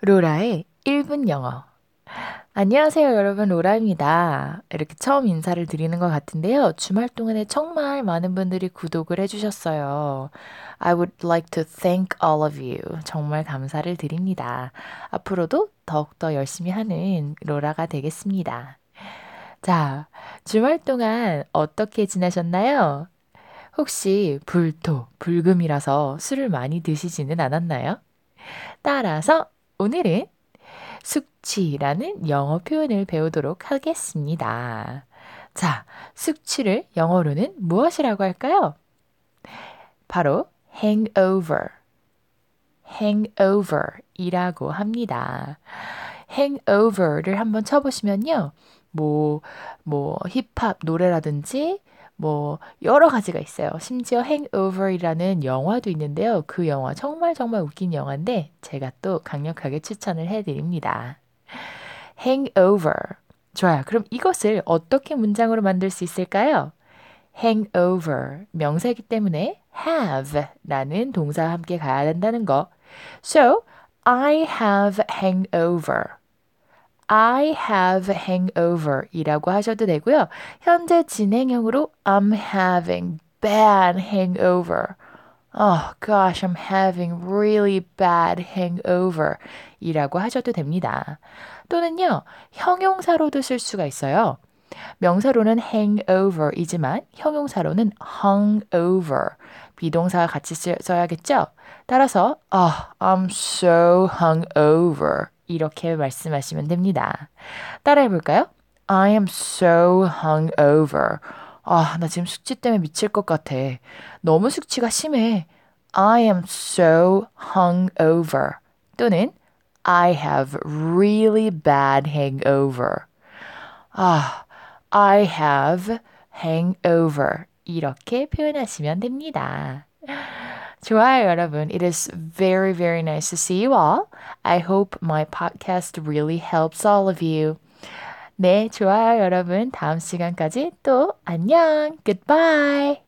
로라의 1분 영어. 안녕하세요, 여러분. 로라입니다. 이렇게 처음 인사를 드리는 것 같은데요. 주말 동안에 정말 많은 분들이 구독을 해주셨어요. I would like to thank all of you. 정말 감사를 드립니다. 앞으로도 더욱더 열심히 하는 로라가 되겠습니다. 자, 주말 동안 어떻게 지내셨나요? 혹시 불토, 불금이라서 술을 많이 드시지는 않았나요? 따라서 오늘은 숙취라는 영어 표현을 배우도록 하겠습니다. 자, 숙취를 영어로는 무엇이라고 할까요? 바로 hangover. hangover 이라고 합니다. hangover를 한번 쳐보시면요. 뭐, 뭐, 힙합 노래라든지, 뭐, 여러 가지가 있어요. 심지어 hangover이라는 영화도 있는데요. 그 영화 정말 정말 웃긴 영화인데, 제가 또 강력하게 추천을 해드립니다. hangover. 좋아요. 그럼 이것을 어떻게 문장으로 만들 수 있을까요? hangover. 명사이기 때문에 have 라는 동사와 함께 가야 된다는 거. So, I have hangover. I have hangover 이라고 하셔도 되고요. 현재 진행형으로 I'm having bad hangover. Oh gosh, I'm having really bad hangover 이라고 하셔도 됩니다. 또는요, 형용사로도 쓸 수가 있어요. 명사로는 hangover이지만 형용사로는 hungover. 비동사가 같이 써야겠죠? 따라서, oh, I'm so hungover. 이렇게 말씀하시면 됩니다. 따라해 볼까요? I am so hungover. 아, 나 지금 숙취 때문에 미칠 것 같아. 너무 숙취가 심해. I am so hungover. 또는 I have really bad hangover. 아, I have hangover. 이렇게 표현하시면 됩니다. 좋아요, 여러분. It is very, very nice to see you all. I hope my podcast really helps all of you. 네, 좋아요, 여러분. 다음 시간까지 또 안녕. Goodbye.